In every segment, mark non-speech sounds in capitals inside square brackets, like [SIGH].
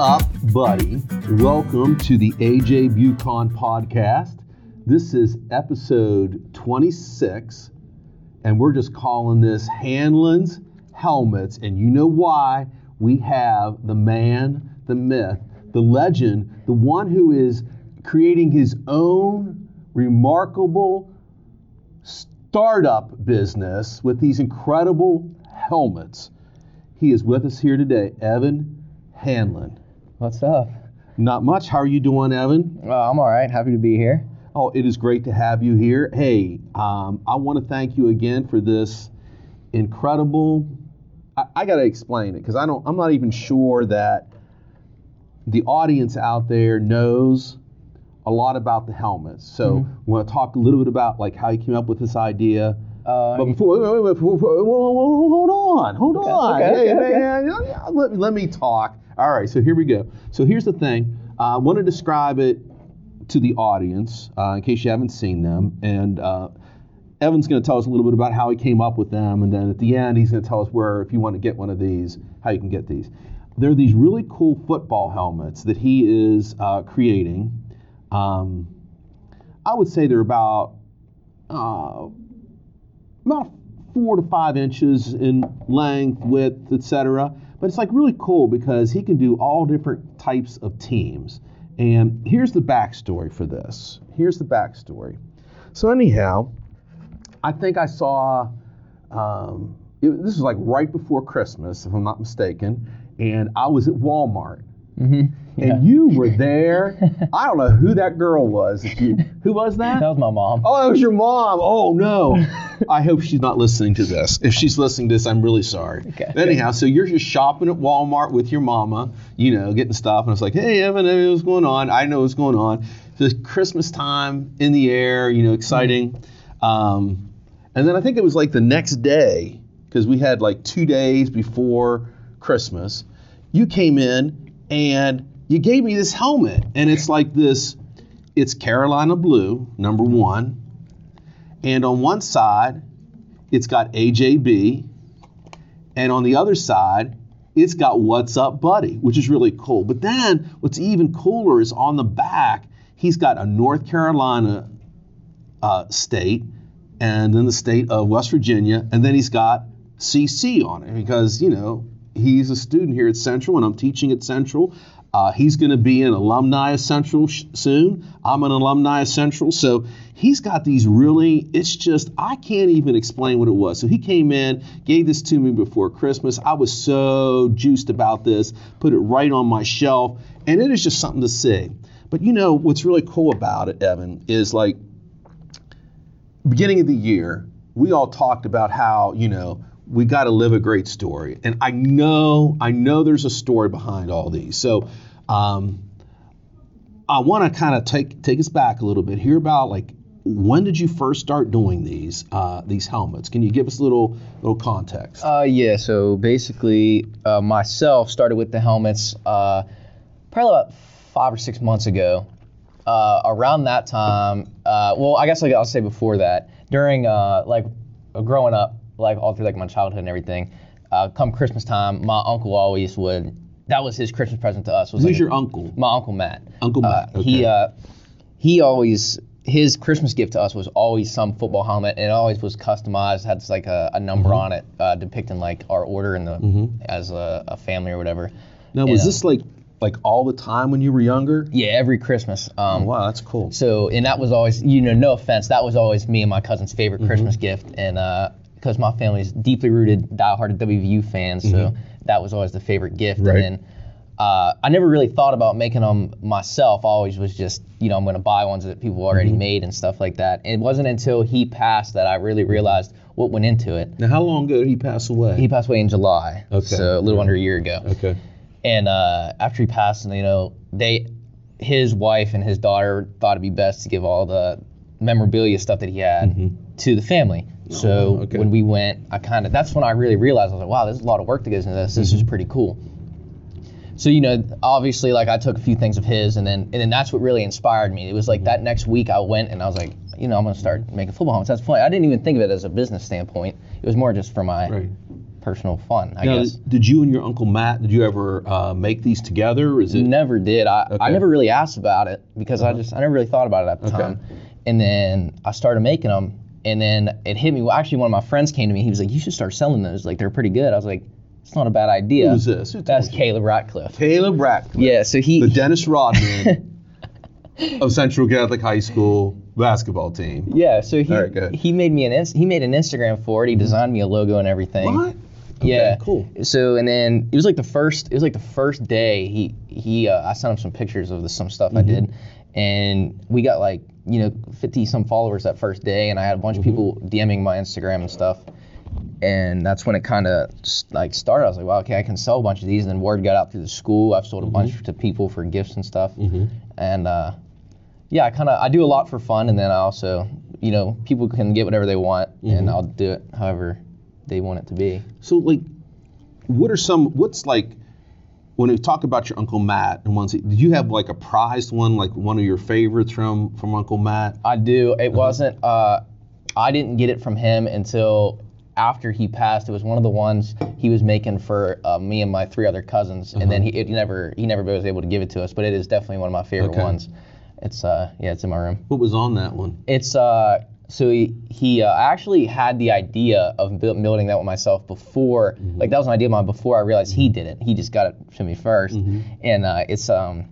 Up, buddy? Welcome to the AJ Bucon podcast. This is episode 26, and we're just calling this Hanlon's Helmets. And you know why? We have the man, the myth, the legend, the one who is creating his own remarkable startup business with these incredible helmets. He is with us here today, Evan Hanlon. What's up? Not much. How are you doing, Evan? Well, I'm all right. Happy to be here. Oh, it is great to have you here. Hey, um, I want to thank you again for this incredible. I, I got to explain it because I don't. I'm not even sure that the audience out there knows a lot about the helmets. So, Mm-hmm. we want to talk a little bit about like how you came up with this idea. Uh, But before, wait, wait, wait, hold on, hold Okay, on. okay, Hey, okay, hey, okay. hey, hey, let, let me talk. All right, so here we go. So here's the thing. Uh, I want to describe it to the audience uh, in case you haven't seen them. And uh, Evan's going to tell us a little bit about how he came up with them. And then at the end, he's going to tell us where, if you want to get one of these, how you can get these. There are these really cool football helmets that he is uh, creating. Um, I would say they're about uh, about four to five inches in length, width, etc. But it's like really cool because he can do all different types of teams. And here's the backstory for this. Here's the backstory. So anyhow, I think I saw. Um, it, this was like right before Christmas, if I'm not mistaken, and I was at Walmart. Hmm And you were there. I don't know who that girl was. You, who was that? That was my mom. Oh, that was your mom. Oh no. I hope she's not listening to this. If she's listening to this, I'm really sorry. Okay. Anyhow, so you're just shopping at Walmart with your mama, you know, getting stuff, and it's like, hey, Evan, hey, what's going on? I know what's going on. The Christmas time in the air, you know, exciting. Um, and then I think it was like the next day, because we had like two days before Christmas. You came in and you gave me this helmet, and it's like this. It's Carolina blue, number one. And on one side, it's got AJB. And on the other side, it's got What's Up Buddy, which is really cool. But then what's even cooler is on the back, he's got a North Carolina uh, state and then the state of West Virginia. And then he's got CC on it because, you know, he's a student here at Central and I'm teaching at Central. Uh, he's going to be an alumni Central sh- soon. I'm an alumni Central. So he's got these really, it's just, I can't even explain what it was. So he came in, gave this to me before Christmas. I was so juiced about this, put it right on my shelf, and it is just something to see. But you know, what's really cool about it, Evan, is like, beginning of the year, we all talked about how, you know, we got to live a great story. And I know, I know there's a story behind all these. So, um, I want to kind of take take us back a little bit, hear about like when did you first start doing these uh, these helmets? Can you give us a little little context? Uh, yeah. So basically, uh, myself started with the helmets uh, probably about five or six months ago. Uh, around that time, uh, well, I guess I'll say before that, during like growing up, like all through like my childhood and everything, uh, come Christmas time, my uncle always would. That was his Christmas present to us. Was Who's like your uncle? my uncle Matt. Uncle Matt, Uh, He uh, he always his Christmas gift to us was always some football helmet, and it always was customized. Had like a, a number Mm-hmm. on it uh, depicting like our order in the as a, a family or whatever. Now, was Yeah. this like like all the time when you were younger? Yeah, every Christmas. Um, Wow, that's cool. So, and that was always, you know, no offense, that was always me and my cousin's favorite Mm-hmm. Christmas gift. And because my family's deeply rooted, diehard WVU fans, so that was always the favorite gift. Mm-hmm. Right. And then uh, I never really thought about making them myself. I always was just, you know, I'm going to buy ones that people already Mm-hmm. made and stuff like that. And it wasn't until he passed that I really realized what went into it. Now, how long ago did he pass away? He passed away in July, Okay. so a little under a year ago. okay. And uh, after he passed, and you know, they, his wife and his daughter thought it'd be best to give all the memorabilia stuff that he had to the family. So Mm-hmm. okay. when we went, I kind of that's when I really realized I was like, wow, there's a lot of work that goes into this. This Mm-hmm. is pretty cool. So you know, obviously, like I took a few things of his, and then and then that's what really inspired me. It was Mm-hmm. like that next week I went and I was like, you know, I'm gonna start making football helmets. That's funny. I didn't even think of it as a business standpoint. It was more just for my Right. personal fun, I Now, guess. did you and your uncle Matt? Did you ever uh, make these together? Is it? Never did. I, Okay. I never really asked about it because I just I never really thought about it at the Okay. time. And then I started making them, and then it hit me. Well, actually, one of my friends came to me. He was like, "You should start selling those. Like they're pretty good." I was like, "It's not a bad idea." Who was this? Who That's you? Caleb Ratcliffe. Caleb Ratcliffe, Yeah. So he. the Dennis Rodman [LAUGHS] of Central Catholic High School basketball team. yeah. So he right, he made me an he made an Instagram for it. He mm-hmm. designed me a logo and everything. What? Yeah. Okay, cool. So and then it was like the first it was like the first day he he uh, I sent him some pictures of the, some stuff I mm-hmm. did, and we got like you know 50 some followers that first day, and I had a bunch of mm-hmm. people DMing my Instagram and stuff, and that's when it kind of like started. I was like, wow, okay, I can sell a bunch of these, and then word got out through the school. I've sold a mm-hmm. bunch to people for gifts and stuff, and uh, yeah, I kind of I do a lot for fun, and then I also you know people can get whatever they want, and I'll do it however they want it to be. So like, what are some? What's like? When we talk about your Uncle Matt and ones, did you have like a prized one, like one of your favorites from from Uncle Matt? I do. It wasn't. Uh, I didn't get it from him until after he passed. It was one of the ones he was making for uh, me and my three other cousins, and then he it never he never was able to give it to us. But it is definitely one of my favorite Okay. ones. It's uh yeah, it's in my room. What was on that one? It's uh so he he uh, I actually had the idea of build, building that with myself before like that was an idea of mine before I realized he did it. He just got it to me 1st and uh, it's um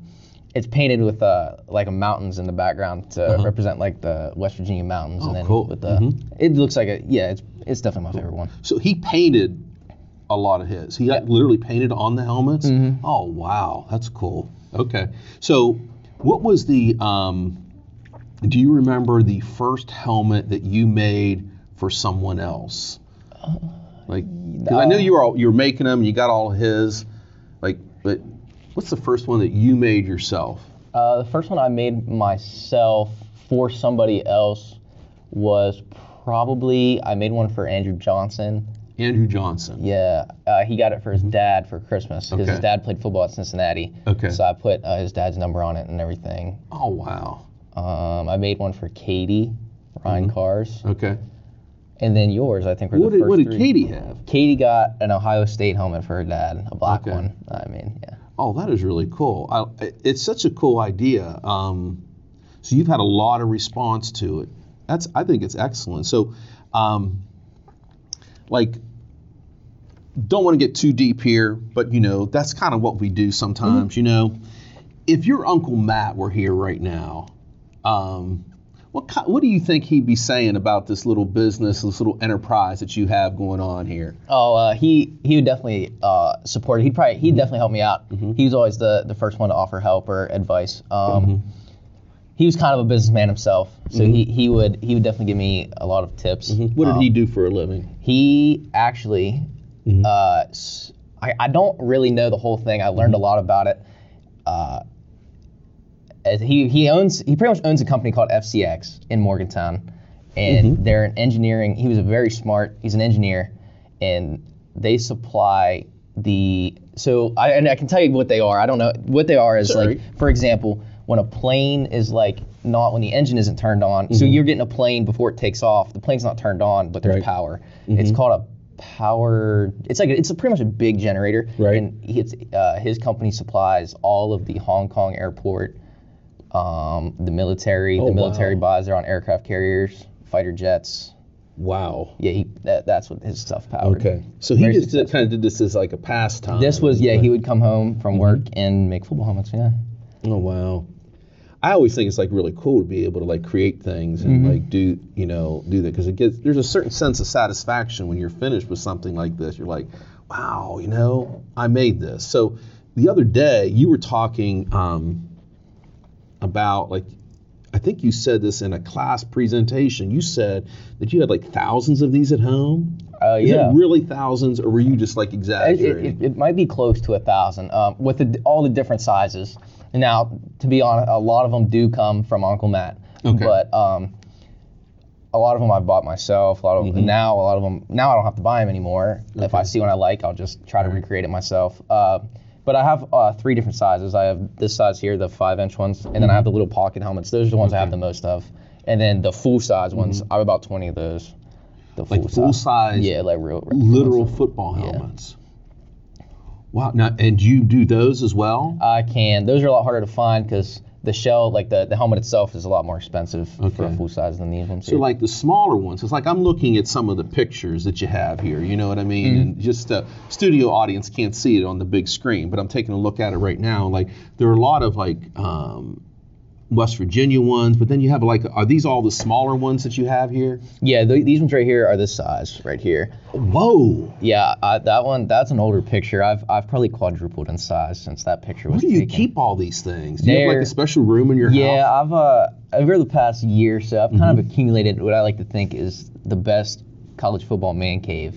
it's painted with uh like mountains in the background to represent like the West Virginia mountains Oh, and then cool. with the it looks like a yeah it's it's definitely my favorite one. So he painted a lot of his. He like, literally painted on the helmets. Mm-hmm. Oh wow, that's cool. Okay, so what was the? Um, do you remember the first helmet that you made for someone else? Like, 'cause I know you were all, you were making them. You got all his. Like, but what's the first one that you made yourself? Uh, the first one I made myself for somebody else was probably I made one for Andrew Johnson. Andrew Johnson. Yeah, uh, he got it for his dad for Christmas because his dad played football at Cincinnati. Okay. So I put uh, his dad's number on it and everything. Oh wow. Um, I made one for Katie, Ryan Cars, Okay. and then yours. I think were What the did first what did three. Katie have? Katie got an Ohio State helmet for her dad, a black Okay. one. I mean, yeah. Oh, that is really cool. I, it's such a cool idea. Um, so you've had a lot of response to it. That's I think it's excellent. So, um, like, don't want to get too deep here, but you know that's kind of what we do sometimes. You know, if your Uncle Matt were here right now, um, what what do you think he'd be saying about this little business, this little enterprise that you have going on here? Oh, uh, he he would definitely uh, support it. He'd probably he'd definitely help me out. He was always the the first one to offer help or advice. Um, He was kind of a businessman himself, so he, he would he would definitely give me a lot of tips. What did Um, he do for a living? He actually, uh, s- I, I don't really know the whole thing. I learned a lot about it. He he owns he pretty much owns a company called FCX in Morgantown, and mm-hmm. they're an engineering. He was a very smart. He's an engineer, and they supply the. So I and I can tell you what they are. I don't know what they are. Is Sorry. like for example, when a plane is like not when the engine isn't turned on. So mm-hmm. you're getting a plane before it takes off. The plane's not turned on, but there's Right. power. Mm-hmm. It's called a power. It's like a, it's a pretty much a big generator. Right. And he, it's, uh, his company supplies all of the Hong Kong airport, um, the military. Oh, the military wow. buys their own aircraft carriers, fighter jets. Wow. Yeah, he that, that's what his stuff powered. Okay. So he Very just kind of did this as like a pastime. This was yeah. He would come home Mm-hmm. from work and make football helmets. Yeah. Oh wow. I always think it's like really cool to be able to like create things and Mm-hmm. like do you know do that because it gets there's a certain sense of satisfaction when you're finished with something like this. You're like, wow, you know, I made this. So the other day you were talking um, about like. I think you said this in a class presentation. You said that you had like thousands of these at home. Uh, Is yeah. it really thousands, or were you just like It, it, exaggerating? it, it might be close to a thousand um, with the, all the different sizes. Now, to be honest, a lot of them do come from Uncle Matt, Okay. but um, a lot of them I bought myself. A lot of Mm-hmm. now, a lot of them now I don't have to buy them anymore. If I see one I like, I'll just try to recreate it myself. Uh, but I have uh, three different sizes. I have this size here, the five-inch ones, and then I have the little pocket helmets. Those are the ones I have the most of. And then the full-size ones, Mm-hmm. I have about 20 of those. The like full full size. size, Yeah, like real. literal football helmets. Wow. Now, and you do those as well? I can. Those are a lot harder to find because the shell, like the, the helmet itself, is a lot more expensive for a full size than these ones. So like the smaller ones, it's like I'm looking at some of the pictures that you have here. You know what I mean? Mm-hmm. And just the studio audience can't see it on the big screen, but I'm taking a look at it right now. Like there are a lot of like um, West Virginia ones, but then you have like, are these all the smaller ones that you have here? yeah, th- these ones right here are this size right here. Whoa! Yeah, I, that one that's an older picture. I've I've probably quadrupled in size since that picture was Where do you taken. keep all these things? Do you have like a special room in your Yeah, house? Yeah, I've uh over the past year or so, I've kind Mm-hmm. of accumulated what I like to think is the best college football man cave.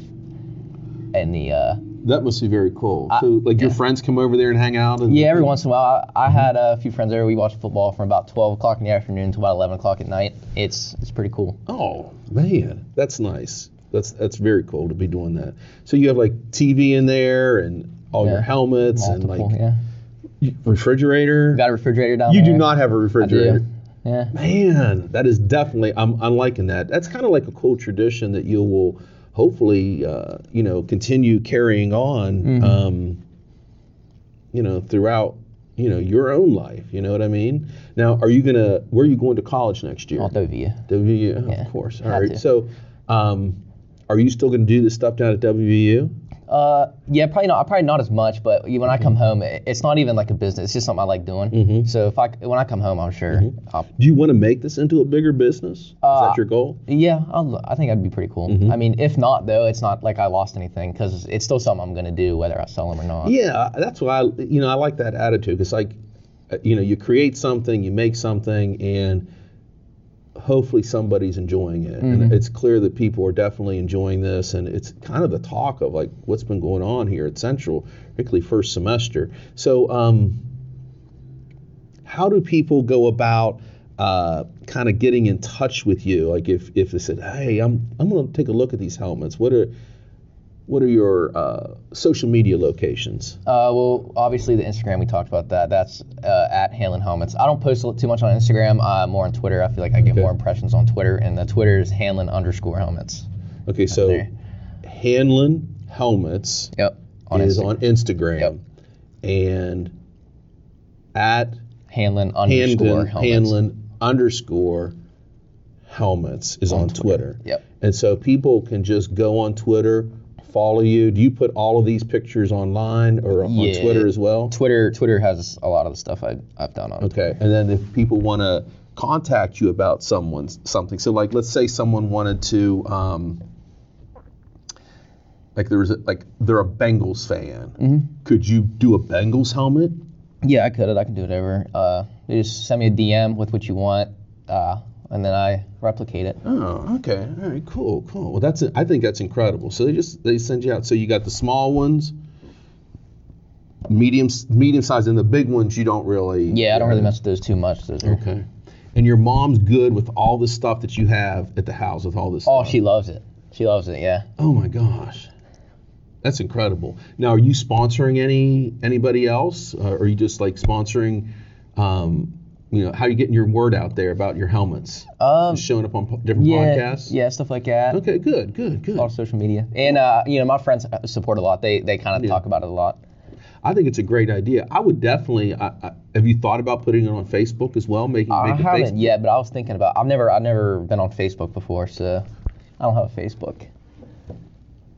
And the uh, That must be very cool. I- so like your friends come over there and hang out? And, yeah, every once in a while, I, I had a few friends there. We watched football from about 12 o'clock in the afternoon to about 11 o'clock at night. It's it's pretty cool. Oh man, that's nice. That's that's very cool to be doing that. So you have like TV in there and all your helmets Multiple, and like yeah. refrigerator. Got a refrigerator down you there. do not have a refrigerator. Yeah. Man, that is definitely. I'm I'm liking that. That's kind of like a cool tradition that you will hopefully uh, you know continue carrying on. Mhm. Um, you know throughout you know your own life. You know what I mean? Now, are you gonna? Where are you going to college next year? Throw you. WVU, Yeah, of course. All right. to. So, um, are you still going to do this stuff down at WVU? Uh, yeah, probably not. Probably not as much, but when I come Mm-hmm. home, it, it's not even like a business. It's just something I like doing. Mhm. So if I when I come home, I'm sure. I'll, Do you want to make this into a bigger business? Is Uh, that your goal? yeah, I'll, I think that'd be pretty cool. I mean, if not though, it's not like I lost anything because it's still something I'm gonna do whether I sell them or not. Yeah, that's why I, you know I like that attitude because like, uh, you know, you create something, you make something, and hopefully somebody's enjoying it. And Mhm. it's clear that people are definitely enjoying this, and it's kind of the talk of like what's been going on here at Central, particularly first semester. So, um, how do people go about uh, kind of getting in touch with you? Like if if they said, "Hey, I'm I'm going to take a look at these helmets," what are what are your uh, social media locations? Uh, well, obviously the Instagram we talked about that. That's uh, at Hanlon Helmets. I don't post too much on Instagram. Uh, more on Twitter. I feel like I get Okay. more impressions on Twitter, and the Twitter is Hanlon underscore Helmets. Okay, so there. Hanlon Helmets Yep. On is Insta- on Instagram, Yep. and at Hanlon underscore Handon Helmets. Hanlon underscore Helmets is on, On Twitter. Twitter. Yep. And so people can just go on Twitter, follow you. Do you put all of these pictures online or on Yeah. Twitter as well? Twitter Twitter has a lot of the stuff I, I've done on. Okay, and then if people want to contact you about someone something, so like let's say someone wanted to, um, like there was a, like they're a Bengals fan, Mm-hmm. could you do a Bengals helmet? Yeah, I could. I can do whatever. Uh, just send me a DM with what you want, uh, and then I replicate it. Oh, okay, all right, cool, cool. Well, that's I think that's incredible. So they just they send you out. So you got the small ones, medium medium size, and the big ones you don't really. Yeah, I don't really mess with those too much. Those are, Okay. And your mom's good with all the stuff that you have at the house with all this. Oh, stuff. she loves it. She loves it. Yeah. Oh my gosh, that's incredible. Now, are you sponsoring any anybody else, uh, or are you just like sponsoring? Um, you know, how are you getting your word out there about your helmets? Um, Just showing up on po- different yeah, podcasts. yeah, stuff like that. Okay, good, good, good. Of social media, and uh, you know, my friends support a lot. They they kind of Yeah. talk about it a lot. I think it's a great idea. I would definitely. I, I, have you thought about putting it on Facebook as well? Making I haven't Facebook? yet, but I was thinking about. I've never I've never been on Facebook before, so I don't have a Facebook.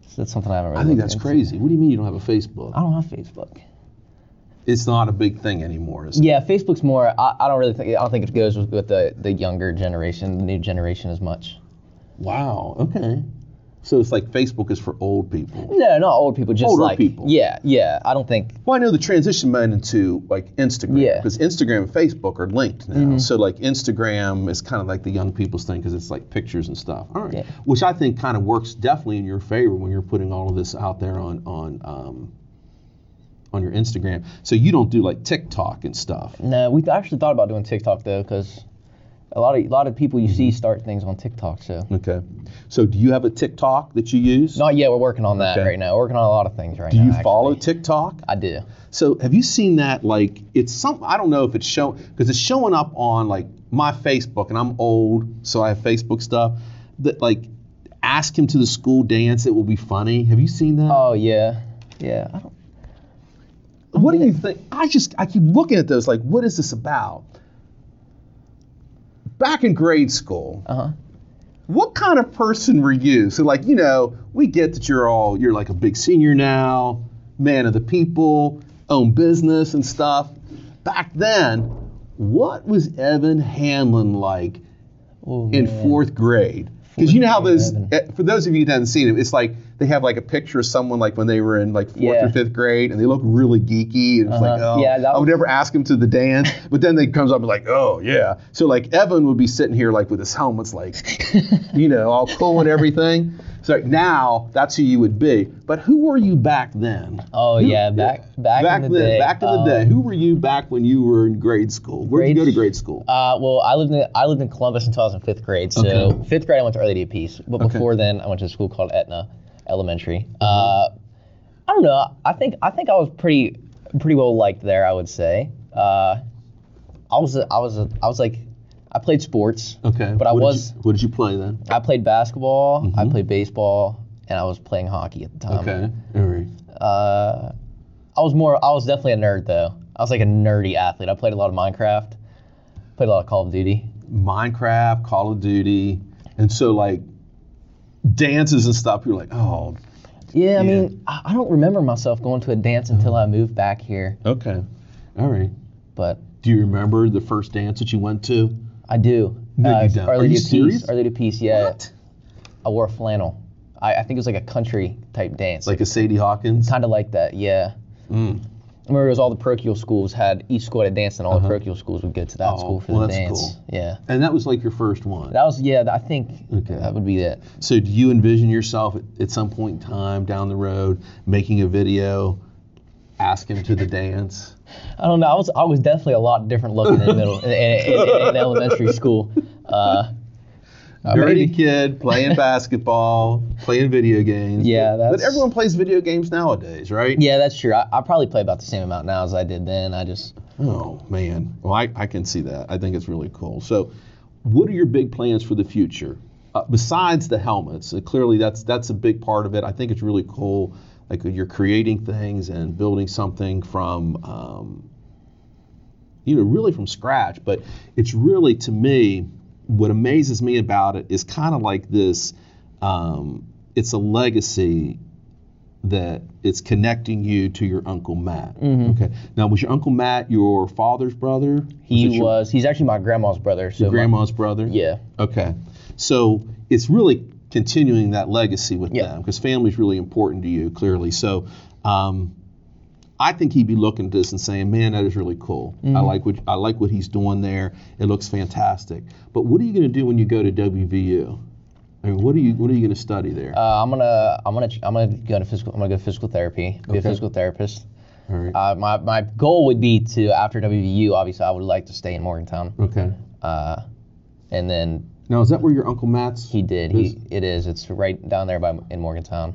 So that's something I haven't. Really I think that's into. crazy. What do you mean you don't have a Facebook? I don't have Facebook. It's not a big thing anymore. Is it? Yeah, Facebook's more. I, I don't really think. I don't think it goes with, with the the younger generation, the new generation as much. Wow. Okay. So it's like Facebook is for old people. No, not old people. Just Older like people. Yeah, yeah. I don't think. Well, I know the transition went into like Instagram Yeah. because Instagram and Facebook are linked now. Mhm. So like Instagram is kind of like the young people's thing because it's like pictures and stuff. All right, Yeah. which I think kind of works definitely in your favor when you're putting all of this out there on on um, on your Instagram. So you don't do like TikTok and stuff. No, we actually thought about doing TikTok though, because a lot of a lot of people you see mm-hmm. start things on TikTok. So Okay. So do you have a TikTok that you use? not yet. We're working on that Okay. right now. We're working on a lot of things right do now. Do you actually. follow TikTok? I do. So have you seen that? Like it's some I don't know if it's showing because it's showing up on like my Facebook and I'm old, so I have Facebook stuff. That like ask him to the school dance. It will be funny. Have you seen that? Oh yeah, yeah. I don't. What do you think? I just I keep looking at those like, what is this about? Back in grade school, Uh huh. what kind of person were you? So like, you know, we get that you're all you're like a big senior now, man of the people, own business and stuff. Back then, what was Evan Hanlon like Oh, in man. fourth grade? Because you know how those, Evan. eh, for those of you that haven't seen it, it's like they have like a picture of someone like when they were in like fourth Yeah. or fifth grade, and they look really geeky, and it's like, Uh-huh. oh, Yeah, I would was- never ask him to the dance, [LAUGHS] but then they comes up and be like, oh yeah. So like Evan would be sitting here like with his helmets like, [LAUGHS] you know, all cool and everything. So like, now that's who you would be. But who were you back then? Oh Who- yeah, back back, back in the then, day. back in the um, day. Who were you back when you were in grade school? Where did you go to grade school? Uh, well, I lived in I lived in Columbus until I was in fifth grade. So Okay. fifth grade I went to Early Day Peace, but Okay. before then I went to a school called Etna Elementary. Uh, I don't know. I think I think I was pretty pretty well liked there. I would say. Uh, I was a, I was a, I was like I played sports. Okay. but I What did was- you- what did you play then? I played basketball. I Mhm. played baseball, and I was playing hockey at the time. Okay. All right. Uh, I was more. I was definitely a nerd though. I was like a nerdy athlete. I played a lot of Minecraft. Played a lot of Call of Duty. Minecraft, Call of Duty, and so like dances and stuff. You're like, oh, Yeah, I Yeah. mean, I, don't remember myself going to a dance until I moved back here, okay, all right. but Do you remember the first dance that you went to? I do. No, uh, you don't. Are you serious? Our Lady of Peace. Yeah. What? I wore a flannel. I, I think it was like a country type dance. Like a Sadie Hawkins? kind of like that. Yeah. Mm. I remember it was all the parochial schools had each school had a dance, and all Uh-huh. the parochial schools would go to that Oh, school for well, the dance. cool. Yeah. And that was like your first one. That was yeah. I think Okay. that would be it. So do you envision yourself at, at some point in time down the road making a video, ask him to the dance? I don't know. I was I was definitely a lot different looking in middle in, [LAUGHS] in, in, in elementary school. Uh, uh, Dirty maybe. kid playing [LAUGHS] basketball, playing video games. Yeah, but, that's- but everyone plays video games nowadays, right? Yeah, that's true. I, I probably play about the same amount now as I did then. I just Oh man, well I, I can see that. I think it's really cool. So, what are your big plans for the future? Uh, besides the helmets, uh, clearly that's that's a big part of it. I think it's really cool. Like you're creating things and building something from, um, you know, really from scratch. But it's really to me, what amazes me about it is kind of like this. Um, it's a legacy that it's connecting you to your uncle Matt. Mhm. Okay. Now, was your uncle Matt your father's brother? he your- was. He's actually my grandma's brother. So your my- grandma's brother. yeah. Okay. So it's really continuing that legacy with Yeah. them because family's really important to you, clearly. So um, I think he'd be looking at this and saying, "Man, that is really cool. I Mhm. like what I like what he's doing there. It looks fantastic." But what are you going to do when you go to WVU? I mean, what are you what are you going to study there? Uh, I'm gonna I'm gonna I'm gonna go to physical I'm gonna go to physical therapy. Be Okay. a physical therapist. All right. Uh, my my goal would be to after WVU. Obviously, I would like to stay in Morgantown. okay. Uh, and then Now, is that where your uncle Matt's? he did. He it is. It's right down there by in Morgantown.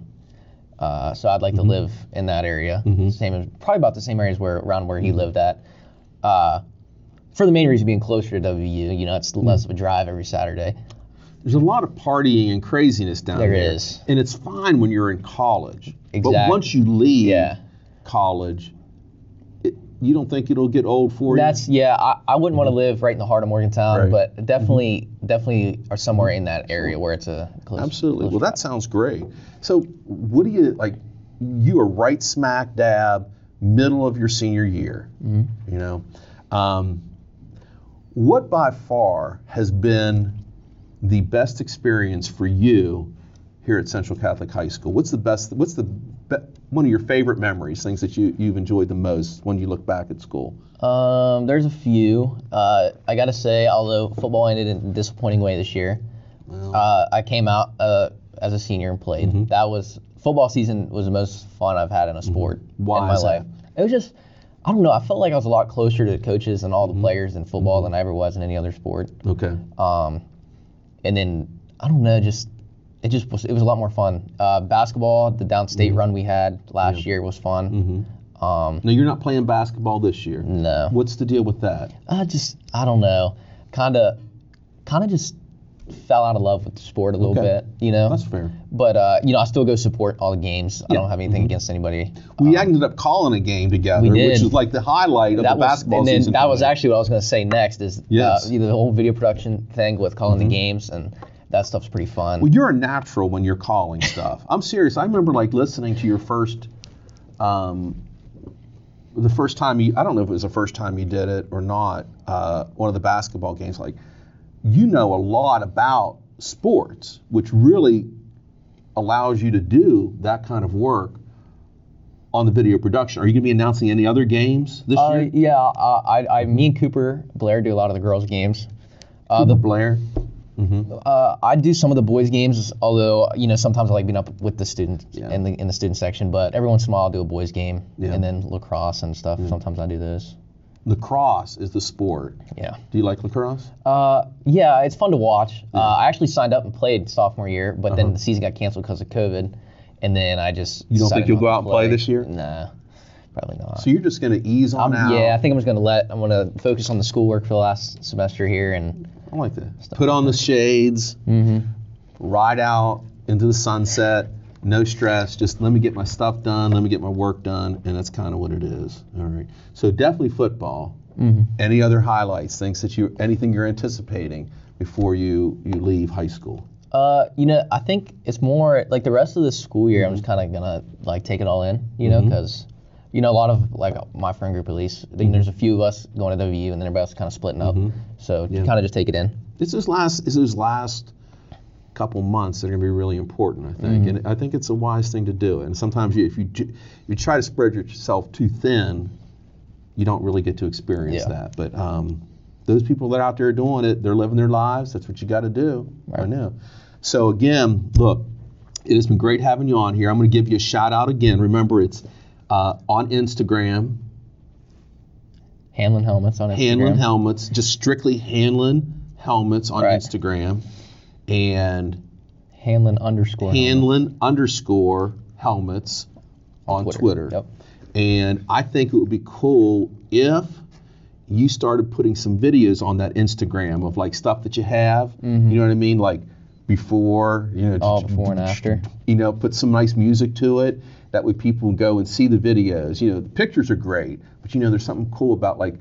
Uh, so I'd like to live in that area. Mhm. Same as probably about the same areas where around where he lived at. Uh, for the main reason being closer to WVU. You know, it's less of a drive every Saturday. There's a lot of partying and craziness down There there. is. And it's fine when you're in college. Exactly. But once you leave Yeah. college, you don't think it'll get old for you? That's yeah. I, I wouldn't want to live right in the heart of Morgantown, Right. but definitely definitely are somewhere in that area where it's a close. Absolutely. close Well, that sounds great. So, what do you like? You are right smack dab middle of your senior year. Mhm. You know, um, what by far has been the best experience for you here at Central Catholic High School? What's the best? What's the be, one of your favorite memories? Things that you you've enjoyed the most when you look back at school? Um, there's a few. Uh, I gotta say, although football ended in a disappointing way this year, Well, uh, I came out uh, as a senior and played. Mhm. That was football season was the most fun I've had in a sport Why in my life. It was just. I don't know. I felt like I was a lot closer to the coaches and all the Mhm. players in football than I ever was in any other sport. okay. Um, and then I don't know, just it just was it was a lot more fun. Uh, basketball, the downstate run we had last year was fun. hmm Um, Now you're not playing basketball this year. no, What's the deal with that? I just I don't know, kind of, kind of just fell out of love with the sport a little Okay. bit, you know. That's fair. But uh, you know, I still go support all the games. I don't have anything against anybody. We ended up calling a game together, We which did. is like the highlight of the was, basketball and then season. that for was me. actually what I was going to say next is Yes. Mm-hmm. uh, you know, the whole video production thing with calling the games and that stuff's pretty fun. Well, you're a natural when you're calling [LAUGHS] stuff. I'm serious. I remember like listening to your first, um, the first time you. I don't know if it was the first time you did it or not. Uh, one of the basketball games. Like, you know a lot about sports, which really allows you to do that kind of work on the video production. Are you going to be announcing any other games this Uh, year? yeah, uh, I, I, me and Cooper Blair do a lot of the girls' games. Uh, the, Blair. Uh, I do some of the boys' games, although you know sometimes I like being up with the students Yeah. in the in the student section. But every once in a while I'll do a boys' game, Yeah. and then lacrosse and stuff. Sometimes I do those. Lacrosse is the sport. Yeah. Do you like lacrosse? Uh, yeah, it's fun to watch. Uh, I actually signed up and played sophomore year, but Uh-huh. then the season got canceled because of COVID, and then I just. You don't think you'll go out and play this year? Nah, probably not. So you're just going to ease on I'm- out. yeah, I think I'm just gonna let. I'm gonna focus on the schoolwork for the last semester here, and I like that. Put on the shades, Mm-hmm. ride out into the sunset, no stress. Just let me get my stuff done, let me get my work done, and that's kind of what it is. All right. So definitely football. Mm-hmm. Any other highlights? Things that you, anything you're anticipating before you you leave high school? Uh, you know, I think it's more like the rest of the school year. I'm just kind of gonna like take it all in, you know, because you know a lot of like my friend group at least. I think there's a few of us going to WVU, and then everybody else kind of splitting up. So Yeah. kind of just take it in. It's this last. It's those last couple months that are going to be really important. I think, and I think it's a wise thing to do. And sometimes you, if you you try to spread yourself too thin, you don't really get to experience Yeah. that. But um, those people that are out there doing it, they're living their lives. That's what you got to do. I know. So again, look, it has been great having you on here. I'm going to give you a shout out again. Remember, it's uh, on Instagram, Hanlon helmets on Instagram. Hanlon helmets, just strictly Hanlon helmets on Right. Instagram, and Hanlon underscore. Hanlon underscore helmets on Twitter. Yep. And I think it would be cool if you started putting some videos on that Instagram of like stuff that you have. You know what I mean? Like before, you know, All before and after. you know, put some nice music to it. That way people can go and see the videos. You know, the pictures are great, but you know, there's something cool about like,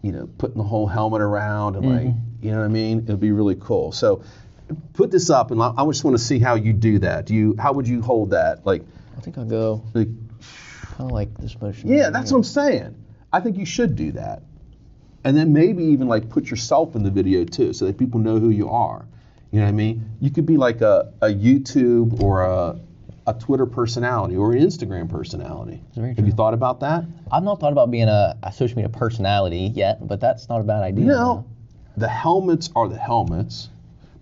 you know, putting the whole helmet around and like, mm-hmm. you know what I mean? It'll be really cool. So put this up and I I just want to see how you do that. Do you, how would you hold that? Like, I think I'll go like kind of like this motion. yeah, right that's here. what I'm saying. I think you should do that. And then maybe even like put yourself in the video too so that people know who you are. You know what I mean? You could be like a, a YouTube or a, a Twitter personality or an Instagram personality. Have you thought about that? I've not thought about being a, a social media personality yet, but that's not a bad idea. No. The helmets are the helmets,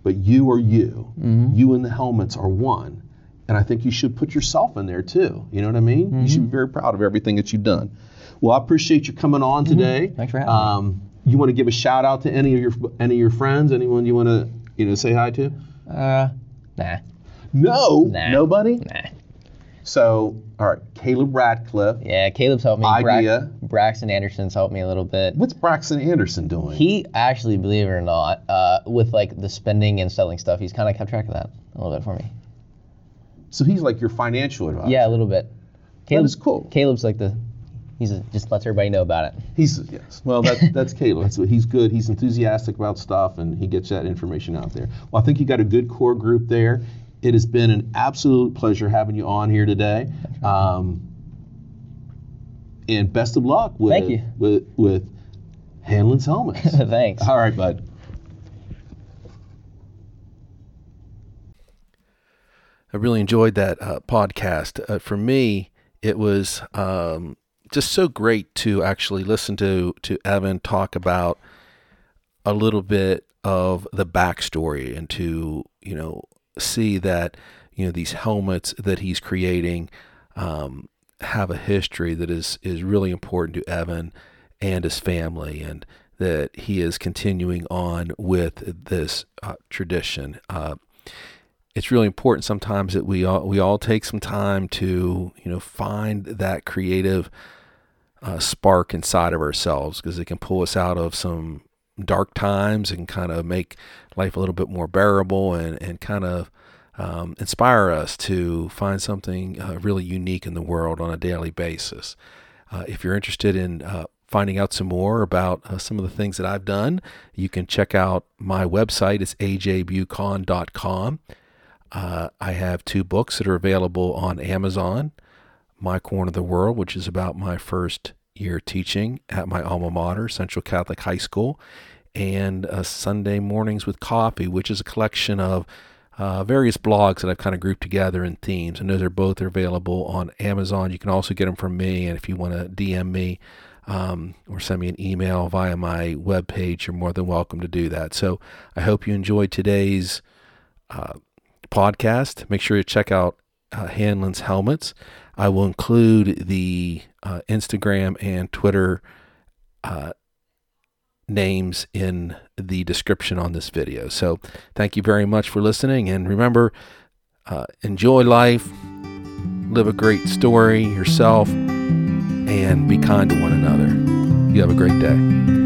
but you are you. You and the helmets are one. And I think you should put yourself in there too. You know what I mean? You should be very proud of everything that you've done. Well, I appreciate you coming on today. Thanks for having me. um, You want to give a shout out to any of your any of your friends? Anyone you want to you know say hi to? Uh, nah. No, Nah. nobody. Nah. So, all right, Caleb Radcliffe. Yeah, Caleb's helped me. Idea. Braxton Anderson's helped me a little bit. What's Braxton Anderson doing? He actually, believe it or not, uh, with like the spending and selling stuff, he's kind of kept track of that a little bit for me. so he's like your financial advisor. Yeah, a little bit. Caleb's cool. Caleb's like the, he's a, just lets everybody know about it. He's yes. Well, that's [LAUGHS] that's Caleb. That's what he's good. He's enthusiastic about stuff, and he gets that information out there. Well, I think you got a good core group there. It has been an absolute pleasure having you on here today. Um, and best of luck with Thank you. with with Hanlon's helmets. [LAUGHS] Thanks. All right, bud. I really enjoyed that uh, podcast. Uh, for me, it was um, just so great to actually listen to to Evan talk about a little bit of the backstory and to you know see that you know these helmets that he's creating um, have a history that is is really important to Evan and his family and that he is continuing on with this uh, tradition. Uh, it's really important sometimes that we all we all take some time to you know find that creative uh, spark inside of ourselves because it can pull us out of some dark times and kind of make life a little bit more bearable and, and kind of um, inspire us to find something uh, really unique in the world on a daily basis. Uh, if you're interested in uh, finding out some more about uh, some of the things that I've done, you can check out my website. It's ajbucon.com. Uh, I have two books that are available on Amazon. My Corner of the World, which is about my first year teaching at my alma mater, Central Catholic High School, and uh, Sunday Mornings with Coffee, which is a collection of uh, various blogs that I've kind of grouped together in themes. And those are both available on Amazon. You can also get them from me. And if you want to DM me um, or send me an email via my webpage, you're more than welcome to do that. So I hope you enjoyed today's uh, podcast. Make sure you check out uh, Hanlon's Helmets. I will include the uh, Instagram and Twitter uh, names in the description on this video. So thank you very much for listening. And remember, uh, enjoy life, live a great story yourself, and be kind to one another. You have a great day.